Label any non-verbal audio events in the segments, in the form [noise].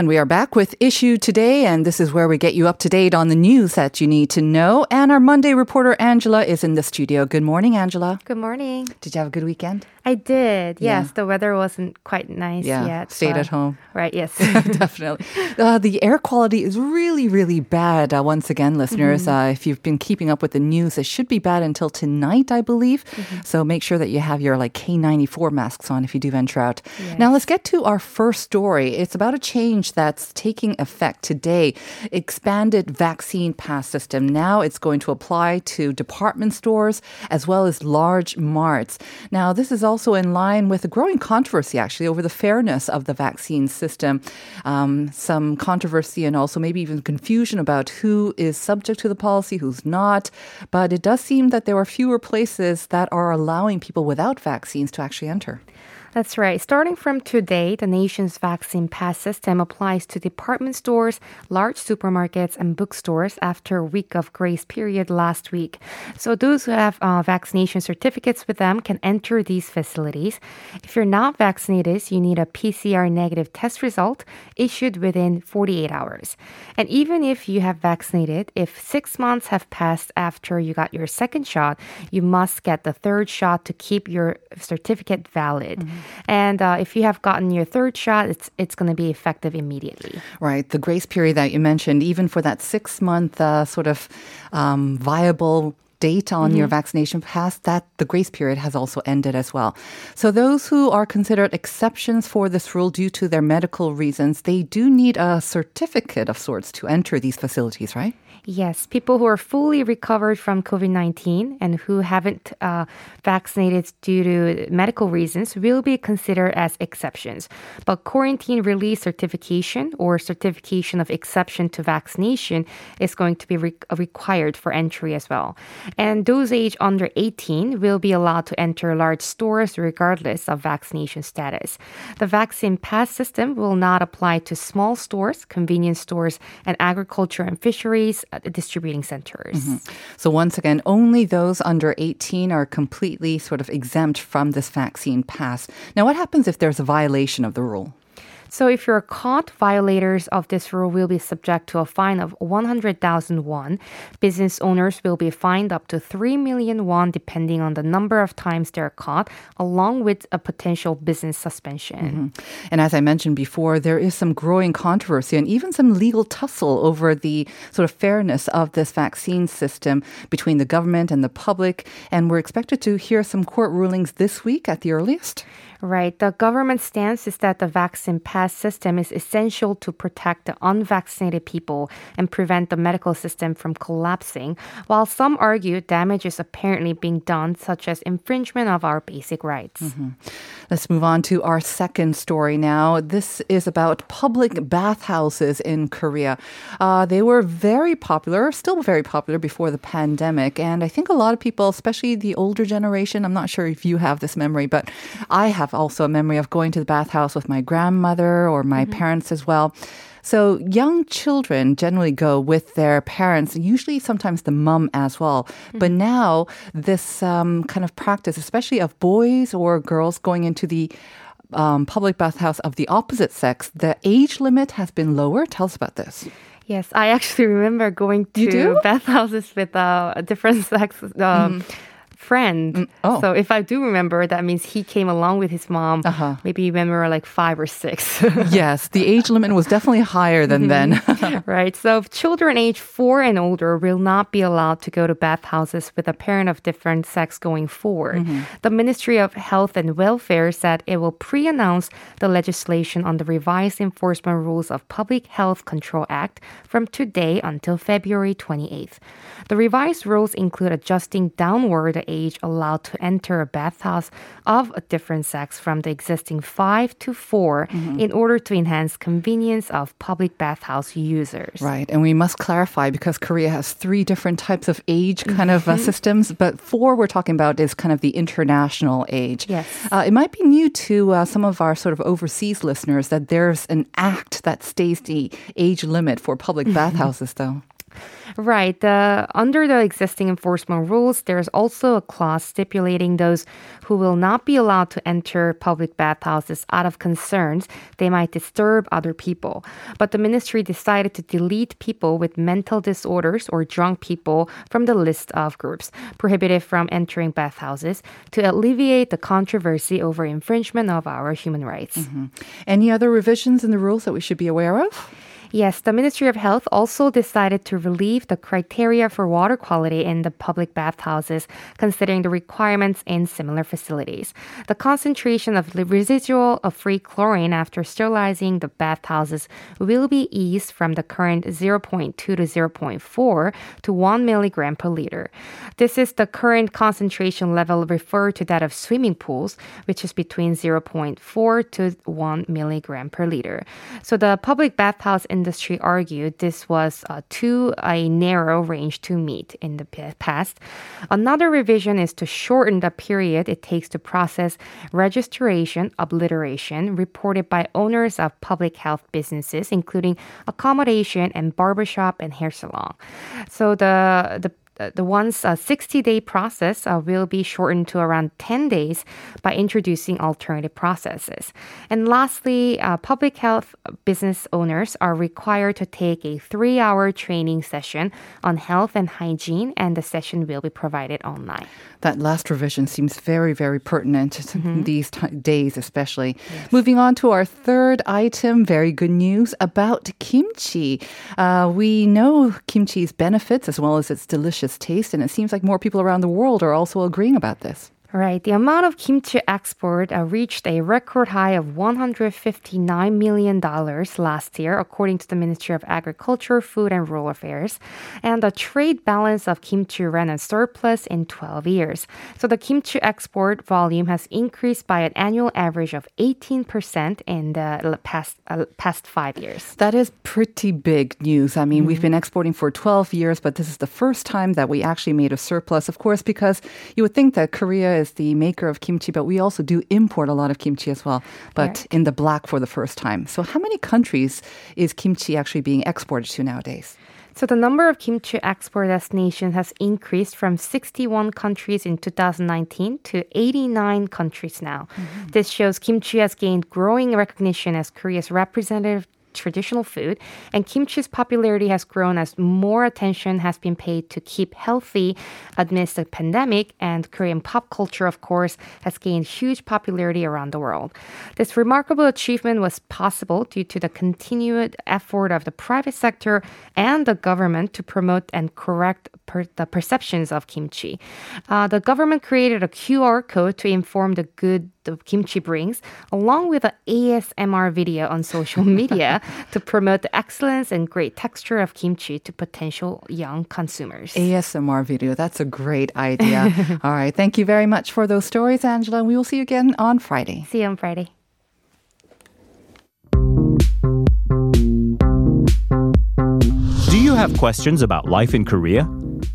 And we are back with Issue Today, and this is where we get you up to date on the news that you need to know. And our Monday reporter, Angela, is in the studio. Good morning, Angela. Good morning. Did you have a good weekend? I did. Yes, yeah. the weather wasn't quite nice yeah. yet. Stayed at home. Right. Yes. [laughs] Definitely. Uh, the air quality is really, really bad. Uh, once again, listeners, mm-hmm. uh, if you've been keeping up with the news, it should be bad until tonight, I believe. Mm-hmm. So make sure that you have your like KF94 masks on if you do venture out. Yes. Now let's get to our first story. It's about a change that's taking effect today. Expanded vaccine pass system. Now it's going to apply to department stores as well as large marts. Now this is also in line with a growing controversy, actually, over the fairness of the vaccine system. Um, some controversy and also maybe even confusion about who is subject to the policy, who's not. But it does seem that there are fewer places that are allowing people without vaccines to actually enter. That's right. Starting from today, the nation's vaccine pass system applies to department stores, large supermarkets, and bookstores after a week of grace period last week. So those who have uh, vaccination certificates with them can enter these facilities. If you're not vaccinated, you need a PCR negative test result issued within 48 hours. And even if you have vaccinated, if six months have passed after you got your second shot, you must get the third shot to keep your certificate valid. Mm-hmm. And uh, if you have gotten your third shot, it's it's going to be effective immediately. Right. The grace period that you mentioned, even for that six month uh, sort of um, viable date on mm-hmm. your vaccination pass, that the grace period has also ended as well. So those who are considered exceptions for this rule due to their medical reasons, they do need a certificate of sorts to enter these facilities, right? Yes, people who are fully recovered from COVID 19 and who haven't uh, vaccinated due to medical reasons will be considered as exceptions. But quarantine release certification or certification of exception to vaccination is going to be re- required for entry as well. And those age under 18 will be allowed to enter large stores regardless of vaccination status. The vaccine pass system will not apply to small stores, convenience stores, and agriculture and fisheries distributing centers. Mm-hmm. So, once again, only those under 18 are completely sort of exempt from this vaccine pass. Now, what happens if there's a violation of the rule? So if you're caught, violators of this rule will be subject to a fine of 100,000 won. Business owners will be fined up to 3 million won depending on the number of times they're caught, along with a potential business suspension. Mm-hmm. And as I mentioned before, there is some growing controversy and even some legal tussle over the sort of fairness of this vaccine system between the government and the public. And we're expected to hear some court rulings this week at the earliest. Right. The government stance is that the vaccine pass system is essential to protect the unvaccinated people and prevent the medical system from collapsing, while some argue damage is apparently being done, such as infringement of our basic rights. Mm-hmm. Let's move on to our second story now. This is about public bathhouses in Korea. Uh, they were very popular, still very popular before the pandemic. And I think a lot of people, especially the older generation, I'm not sure if you have this memory, but I have also a memory of going to the bathhouse with my grandmother or my mm-hmm. parents as well. So young children generally go with their parents, usually sometimes the mum as well. Mm-hmm. But now this um, kind of practice, especially of boys or girls going into the um, public bathhouse of the opposite sex, the age limit has been lower. Tell us about this. Yes, I actually [laughs] remember going to bathhouses with uh, different [laughs] sex. Um, mm-hmm friend. Mm, oh. So if I do remember, that means he came along with his mom. Uh-huh. Maybe when we were like five or six. [laughs] yes, the age limit was definitely higher than then. [laughs] right. So children age four and older will not be allowed to go to bathhouses with a parent of different sex going forward. Mm-hmm. The Ministry of Health and Welfare said it will pre-announce the legislation on the revised enforcement rules of Public Health Control Act from today until February 28th. The revised rules include adjusting downward the age allowed to enter a bathhouse of a different sex from the existing five to 4 Mm-hmm. in order to enhance convenience of public bathhouse users. Right. And we must clarify because Korea has three different types of age kind of uh, systems, but four we're talking about is kind of the international age. Yes. Uh, it might be new to uh, some of our sort of overseas listeners that there's an act that states the age limit for public [laughs] bathhouses, though. Right. Under the existing enforcement rules, there's also a clause stipulating those who will not be allowed to enter public bathhouses out of concerns they might disturb other people. But the ministry decided to delete people with mental disorders or drunk people from the list of groups prohibited from entering bathhouses to alleviate the controversy over infringement of our human rights. Mm-hmm. Any other revisions in the rules that we should be aware of? Yes, the Ministry of Health also decided to relieve the criteria for water quality in the public bathhouses, considering the requirements in similar facilities. The concentration of residual of free chlorine after sterilizing the bathhouses will be eased from the current 0.2 to 0.4 to 1 milligram per liter. This is the current concentration level referred to that of swimming pools, which is between 0.4 to 1 milligram per liter. So the public bathhouse industry argued this was uh, too a narrow range to meet in the past. Another revision is to shorten the period it takes to process registration, obliteration reported by owners of public health businesses, including accommodation and barbershop and hair salon. So the the the one's uh, 60 day process uh, will be shortened to around 10 days by introducing alternative processes. And lastly, uh, public health business owners are required to take a three hour training session on health and hygiene, and the session will be provided online. That last revision seems very, very pertinent to these ti days, especially. Moving on to our third item, very good news about kimchi. Uh, we know kimchi's benefits as well as its delicious taste, and it seems like more people around the world are also agreeing about this. Right. The amount of kimchi export uh, reached a record high of $159 million last year, according to the Ministry of Agriculture, Food and Rural Affairs. And the trade balance of kimchi ran a surplus in 12 years. So the kimchi export volume has increased by an annual average of 18% in the past, uh, past five years. That is pretty big news. I mean, we've been exporting for 12 years, but this is the first time that we actually made a surplus, of course, because you would think that Korea is the maker of kimchi, but we also do import a lot of kimchi as well, but in the black for the first time. So, how many countries is kimchi actually being exported to nowadays? So the number of kimchi export destinations has increased from 61 countries in 2019 to 89 countries now. Mm-hmm. This shows kimchi has gained growing recognition as Korea's representative traditional food and kimchi's popularity has grown as more attention has been paid to keep healthy amidst the pandemic and Korean pop culture of course has gained huge popularity around the world. This remarkable achievement was possible due to the continued effort of the private sector and the government to promote and correct per- the perceptions of kimchi. Uh, the government created a QR code to inform the good the kimchi brings, along with an ASMR video on social media to promote the excellence and great texture of kimchi to potential young consumers. ASMR video. That's a great idea. [laughs] All right. Thank you very much for those stories, Angela. We will see you again on Friday. See you on Friday. Do you have questions about life in Korea?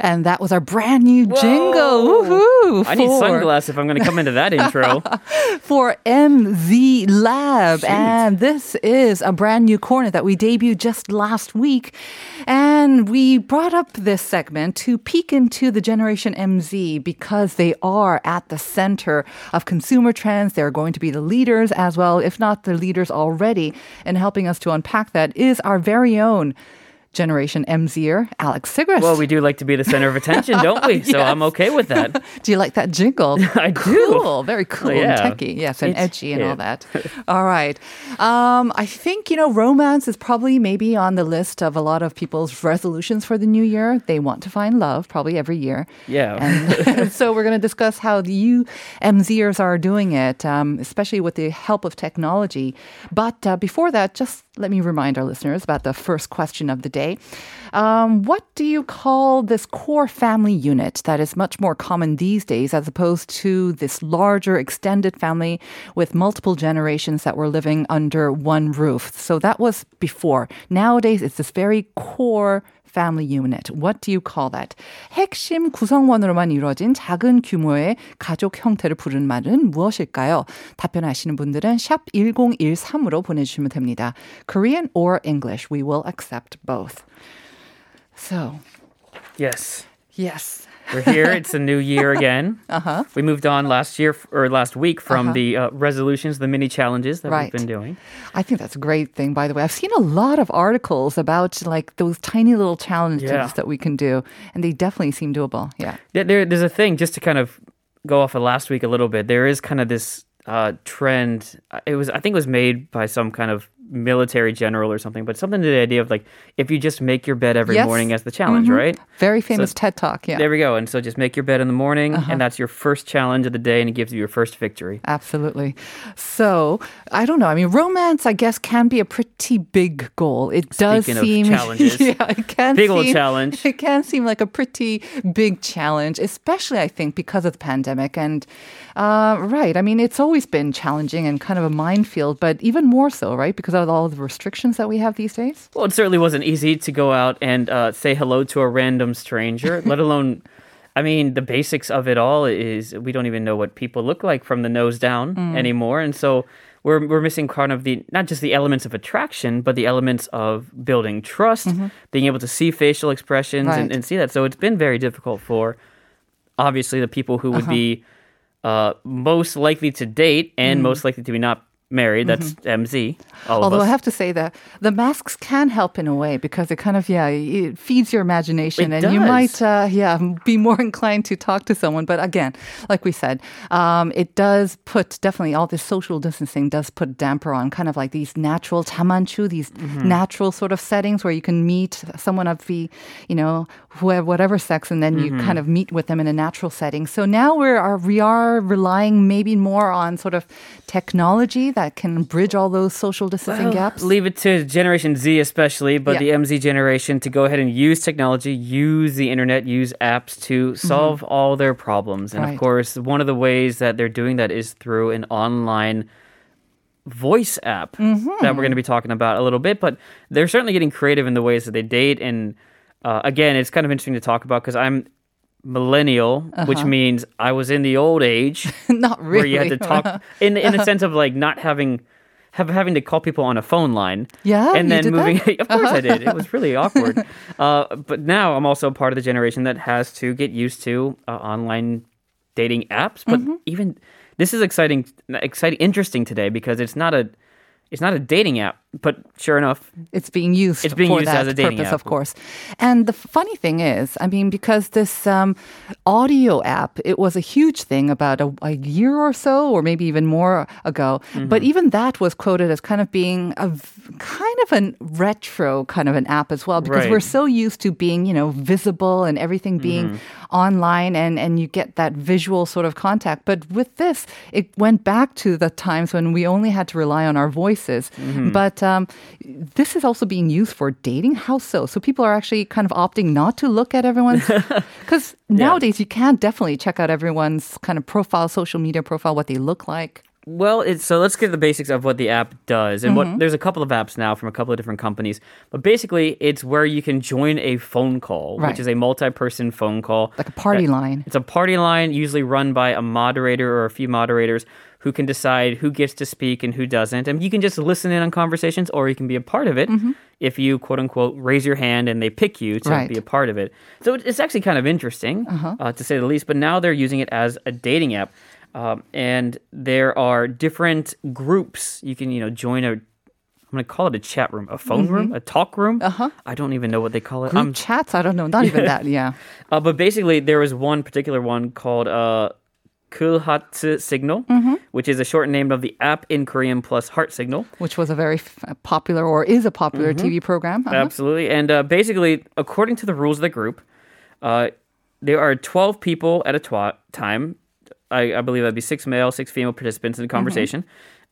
And that was our brand new jingle. Woohoo! I need sunglasses if I'm going to come into that intro. [laughs] for MZ Lab. And this is a brand new corner that we debuted just last week. And we brought up this segment to peek into the Generation MZ because they are at the center of consumer trends. They're going to be the leaders as well, if not the leaders already. And helping us to unpack that is our very own Generation MZer, Alex Sigrist. Well, we do like to be the center of attention, don't we? [laughs] So I'm okay with that. [laughs] Do you like that jingle? [laughs] I do. Cool, very cool yeah. and techy, yes, and It's- edgy and all that. all right. Um, I think you know romance is probably maybe on the list of a lot of people's resolutions for the new year. They want to find love probably every year. Yeah. And so we're going to discuss how you MZers are doing it, um, especially with the help of technology. But uh, before that, just let me remind our listeners about the first question of the day. Um, what do you call this core family unit that is much more common these days as opposed to this larger extended family with multiple generations that were living under one roof? So that was before. Nowadays, it's this very core family unit. What do you call that? 핵심 구성원으로만 이루어진 작은 규모의 가족 형태를 부르는 말은 무엇일까요? 답변하시는 분들은 샵 1013으로 보내주시면 됩니다. Korean or English, we will accept both. So, Yes. yes. We're here. [laughs] It's a new year again. Uh-huh. We moved on last year or last week from the uh, resolutions, the mini challenges that Right. we've been doing. I think that's a great thing, by the way. I've seen a lot of articles about like those tiny little challenges Yeah. that we can do, and they definitely seem doable. Yeah. There, there- there's a thing just to kind of go off of last week a little bit. There is kind of this uh, trend. uh, It was, I think, it was made by some kind of military general or something, but something to the idea of like if you just make your bed every Yes. morning as the challenge, Mhm. right? Very famous So- TED Talk. Yeah. There we go. And so just make your bed in the morning, Uh-huh. and that's your first challenge of the day, and it gives you your first victory. Absolutely. So, I don't know. I mean, romance, I guess, can be a pretty big goal. It does Speaking of seem. [laughs] challenges, [laughs] yeah, it can big old seem, challenge. [laughs] It can seem like a pretty big challenge, especially, I think, because of the pandemic. And, uh, right. I mean, it's always been challenging and kind of a minefield, but even more so, right? Because of all the restrictions that we have these days. Well, it certainly wasn't easy to go out and uh, say hello to a random stranger, [laughs] let alone. I mean, the basics of it all is we don't even know what people look like from the nose down Mm. anymore, and so we're we're missing kind of the not just the elements of attraction, but the elements of building trust, being able to see facial expressions and, Mm-hmm. Right. and see that. So it's been very difficult for obviously the people who would be uh, most likely to date and most likely to be not married. That's MZ. All Although of I have to say that the masks can help in a way because it kind of yeah it feeds your imagination It and you might uh, yeah [laughs] be more inclined to talk to someone. But again, like we said, um, it does put definitely all this social distancing does put a damper on kind of like these natural tamanchu, these Mm-hmm. natural sort of settings where you can meet someone of the you know whoever whatever sex and then you Mm-hmm. kind of meet with them in a natural setting. So now we are we are relying maybe more on sort of technology that can bridge all those social distancing Well, gaps. Leave it to Generation Z, especially, but Yeah. the MZ generation to go ahead and use technology, use the internet, use apps to solve all their problems. And Mm-hmm. Right. of course, one of the ways that they're doing that is through an online voice app Mm-hmm. that we're going to be talking about a little bit. But they're certainly getting creative in the ways that they date. And uh, again, it's kind of interesting to talk about because I'm millennial, which means I was in the old age [laughs] Not where really. you had to talk [laughs] in in the sense of like not having have, having to call people on a phone line. Yeah, and then moving. [laughs] of course, I did. It was really awkward. Uh, but now I'm also part of the generation that has to get used to uh, online dating apps. But Mm-hmm. even this is exciting, exciting, interesting today because it's not a it's not a dating app. But sure enough, It's being used. It's being for used as a dating purpose, app. of course. And the funny thing is, I mean, because this um, audio app, it was a huge thing about a, a year or so, or maybe even more ago. Mm-hmm. But even that was quoted as kind of being a kind of an retro kind of an app as well, because Right. we're so used to being, you know, visible and everything being Mm-hmm. Online, and and you get that visual sort of contact. But with this, it went back to the times when we only had to rely on our voices. Mm-hmm. But um, this is also being used for dating. How so? So people are actually kind of opting not to look at everyone's [laughs] because nowadays you can definitely check out everyone's kind of profile, social media profile, what they look like. Well, it's, so let's get the basics of what the app does. And Mm-hmm. what there's a couple of apps now from a couple of different companies, but basically it's where you can join a phone call, Right. which is a multi-person phone call. Like a party that- line. It's a party line usually run by a moderator or a few moderators who can decide who gets to speak and who doesn't. And you can just listen in on conversations or you can be a part of it Mm-hmm. if you quote unquote raise your hand and they pick you to Right. be a part of it. So it's actually kind of interesting Uh-huh. uh, to say the least. But now they're using it as a dating app. Um, and there are different groups you can, you know, join a. I'm going to call it a chat room, a phone room, a talk room. Uh-huh. I don't even know what they call it. Group I'm chats? I don't know. Not even that. Yeah. [laughs] uh, but basically, there was one particular one called uh, Kulhatsu Signal, Mm-hmm. which is a short name of the app in Korean plus Heart Signal. Which was a very f- popular or is a popular Mm-hmm. TV program. Uh-huh. Absolutely. And uh, basically, according to the rules of the group, uh, there are 12 people at a twa- time. I, I believe that'd be six male, six female participants in the mm-hmm. conversation.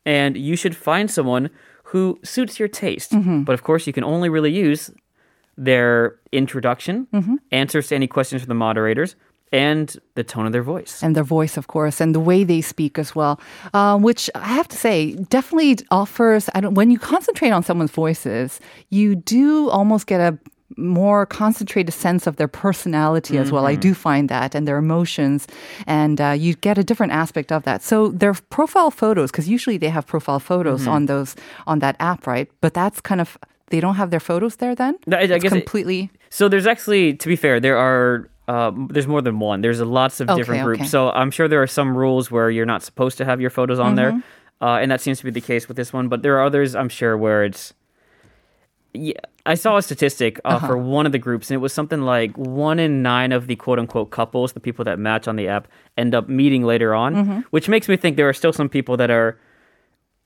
And you should find someone who suits your taste. Mm-hmm. But of course, you can only really use their introduction, mm-hmm. answers to any questions from the moderators, and the tone of their voice. and their voice, of course, and the way they speak as well, um, which I have to say definitely offers. I don't. When you concentrate on someone's voices, you do almost get a more concentrated sense of their personality as well. I do find that, and their emotions, and uh, you get a different aspect of that. So their profile photos, because usually they have profile photos on those on that app, right? But that's kind of they don't have their photos there. Then No, I- I It's guess it- completely. So there's actually, to be fair, there are uh, there's more than one. There's lots of different groups. okay. So I'm sure there are some rules where you're not supposed to have your photos on there, Mm-hmm. uh, and that seems to be the case with this one. But there are others, I'm sure, where it's. Yeah, I saw a statistic uh, Uh-huh. for one of the groups, and it was something like one in nine of the quote unquote couples, the people that match on the app, end up meeting later on, Mm-hmm. which makes me think there are still some people that are.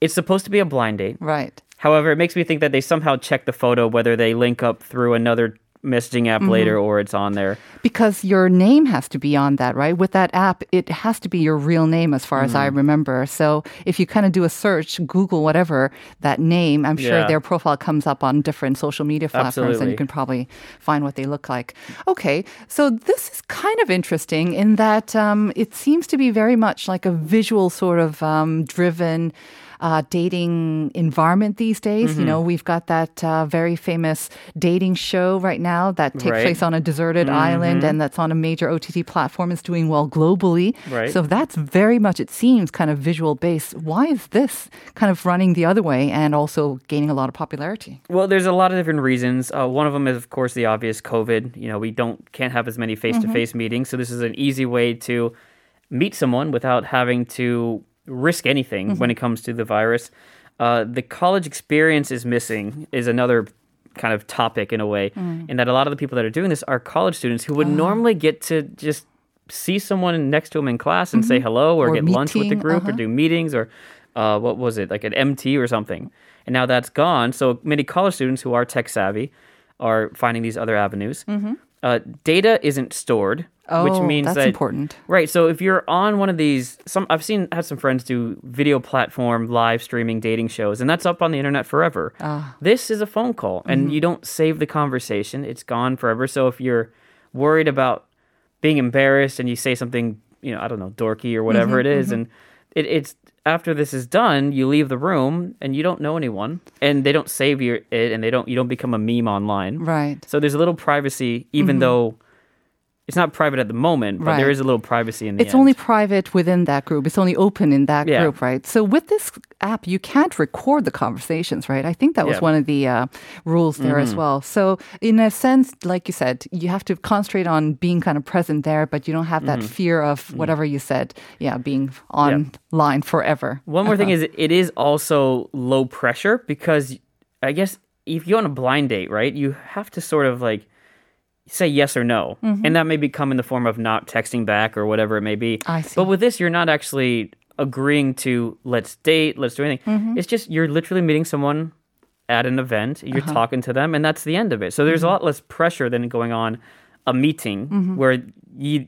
It's supposed to be a blind date. Right. However, it makes me think that they somehow check the photo whether they link up through another messaging app later or it's on there. Because your name has to be on that, right? With that app, it has to be your real name as far as I Mm. remember. So if you kind of do a search, Google whatever, that name, I'm sure Yeah. their profile comes up on different social media platforms and you can probably find what they look like. Okay, so this is kind of interesting in that um, it seems to be very much like a visual sort of um, driven uh, dating environment these days. Mm-hmm. You know, we've got that uh, very famous dating show right now that takes Right. Mm-hmm. place on a deserted island and that's on a major OTT platform. Is doing well globally. Right. So that's very much, it seems, kind of visual based. Why is this kind of running the other way and also gaining a lot of popularity? Well, there's a lot of different reasons. Uh, one of them is, of course, the obvious COVID. You know, we don't can't have as many face-to-face meetings, so this is an easy way to meet someone without having to risk anything when it comes to the virus. Uh, the college experience is missing is another kind of topic in a way, in that a lot of the people that are doing this are college students who would normally get to just see someone next to them in class and say hello or, Or get lunch with the group or uh-huh. do meetings or uh, what was it like an MT or something. And now that's gone. So many college students who are tech savvy are finding these other avenues. Uh, data isn't stored, which Oh, means that's that important. Right. So if you're on one of these, some I've seen had some friends do video platform live streaming dating shows, and that's up on the internet forever. Ah. This is a phone call, and Mm-hmm. you don't save the conversation; it's gone forever. So if you're worried about being embarrassed and you say something, you know, I don't know, dorky or whatever Mm-hmm, it is, and it, it's after this is done, you leave the room and you don't know anyone, and they don't save your it, and they don't you don't become a meme online. Right. So there's a little privacy, even mm-hmm. though it's not private at the moment, but there Mm-hmm. Right. is a little privacy in the It's end. only private within that group. It's only open in that Yeah. group, right? So with this app, you can't record the conversations, right? I think that was Yeah. one of the uh, rules there as well. So in a sense, like you said, you have to concentrate on being kind of present there, but you don't have that fear of whatever you said, yeah, being online forever. One more thing is it is also low pressure because I guess if you're on a blind date, right, you have to sort of like say yes or no. Mm-hmm. And that may become in the form of not texting back or whatever it may be. I see. But with this, you're not actually agreeing to let's date, let's do anything. Mm-hmm. It's just you're literally meeting someone at an event, you're Uh-huh. talking to them, and that's the end of it. So there's a Mm-hmm. lot less pressure than going on a meeting where you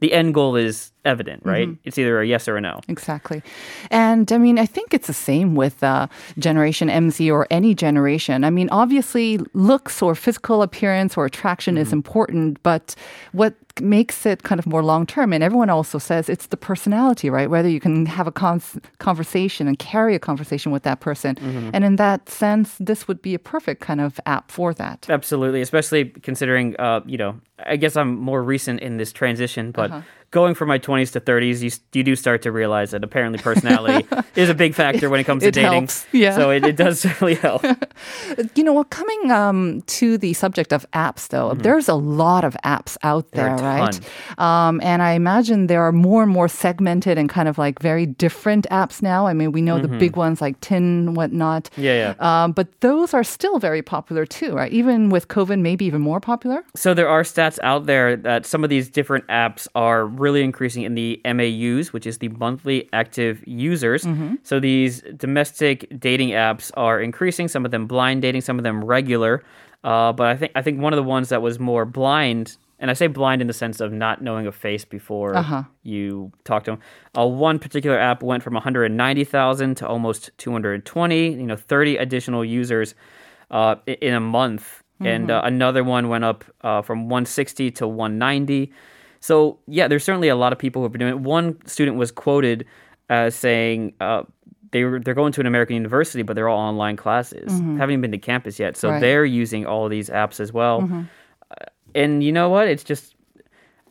the end goal is evident, right? It's either a yes or a no. Exactly. And I mean, I think it's the same with uh, Generation MZ or any generation. I mean, obviously, looks or physical appearance or attraction is important, but what makes it kind of more long term, and everyone also says it's the personality, right? Whether you can have a con- conversation and carry a conversation with that person. And in that sense, this would be a perfect kind of app for that. Absolutely, especially considering, uh, you know, I guess I'm more recent in this transition, but Uh-huh. Going from my 20s to 30s, you, you do start to realize that apparently personality [laughs] is a big factor when it comes to It dating. helps, yeah. So it, it does [laughs] really help. [laughs] You know? Coming um, to the subject of apps, though, there's a lot of apps out Mm-hmm. There there, right? Um, and I imagine there are more and more segmented and kind of like very different apps now. I mean, we know the big ones like Tin, whatnot. Mm-hmm. Yeah, yeah. Um, but those are still very popular too, right? Even with COVID, maybe even more popular. So there are stats out there that some of these different apps are really increasing in the MAUs, which is the monthly active users. So these domestic dating apps are increasing. Some of them blind dating, some of them regular. Uh, but I think I think one of the ones that was more blind, and I say blind in the sense of not knowing a face before Uh-huh. you talk to them. Uh, one particular app went from 190,000 to almost 220. You know, 30 additional users uh, in a month, and uh, another one went up uh, from 160 to 190. So yeah, there's certainly a lot of people who have been doing it. One student was quoted as saying. Uh, they were, they're going to an American university, but they're all online classes. Haven't even been to campus yet, so Right. they're using all these apps as well. Uh, and you know what? It's just,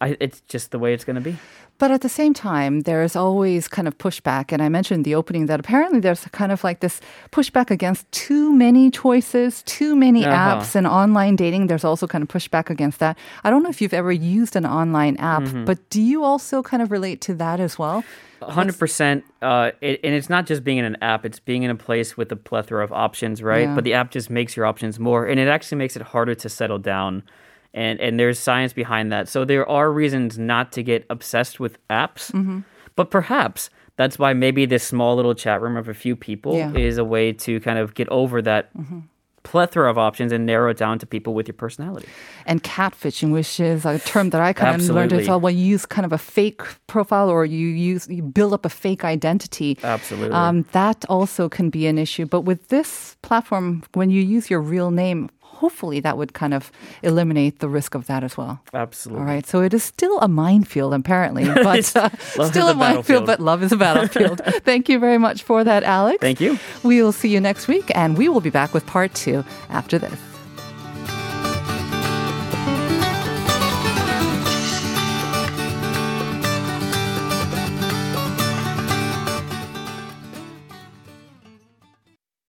I, it's just the way it's going to be. But at the same time, there's always kind of pushback. And I mentioned in the opening that apparently there's kind of like this pushback against too many choices, too many Uh-huh. apps, and online dating. There's also kind of pushback against that. I don't know if you've ever used an online app, Mm-hmm. but do you also kind of relate to that as well? hundred percent. Uh, it, and it's not just being in an app; it's being in a place with a plethora of options, right? Yeah. But the app just makes your options more, and it actually makes it harder to settle down. And and there's science behind that. So there are reasons not to get obsessed with apps, Mm-hmm. but perhaps that's why maybe this small little chat room of a few people Yeah. Mm-hmm. is a way to kind of get over that. Plethora of options and narrow it down to people with your personality. And catfishing, which is a term that I kind of learned as well. When you use kind of a fake profile or you use you build up a fake identity. Absolutely. Um, that also can be an issue. But with this platform, when you use your real name, hopefully that would kind of eliminate the risk of that as well. Absolutely. All right. So it is still a minefield, apparently, [laughs] but uh, still a a minefield, but love is a battlefield. [laughs] Thank you very much for that, Alex. Thank you. We will see you next week, and we will be back with part two after this.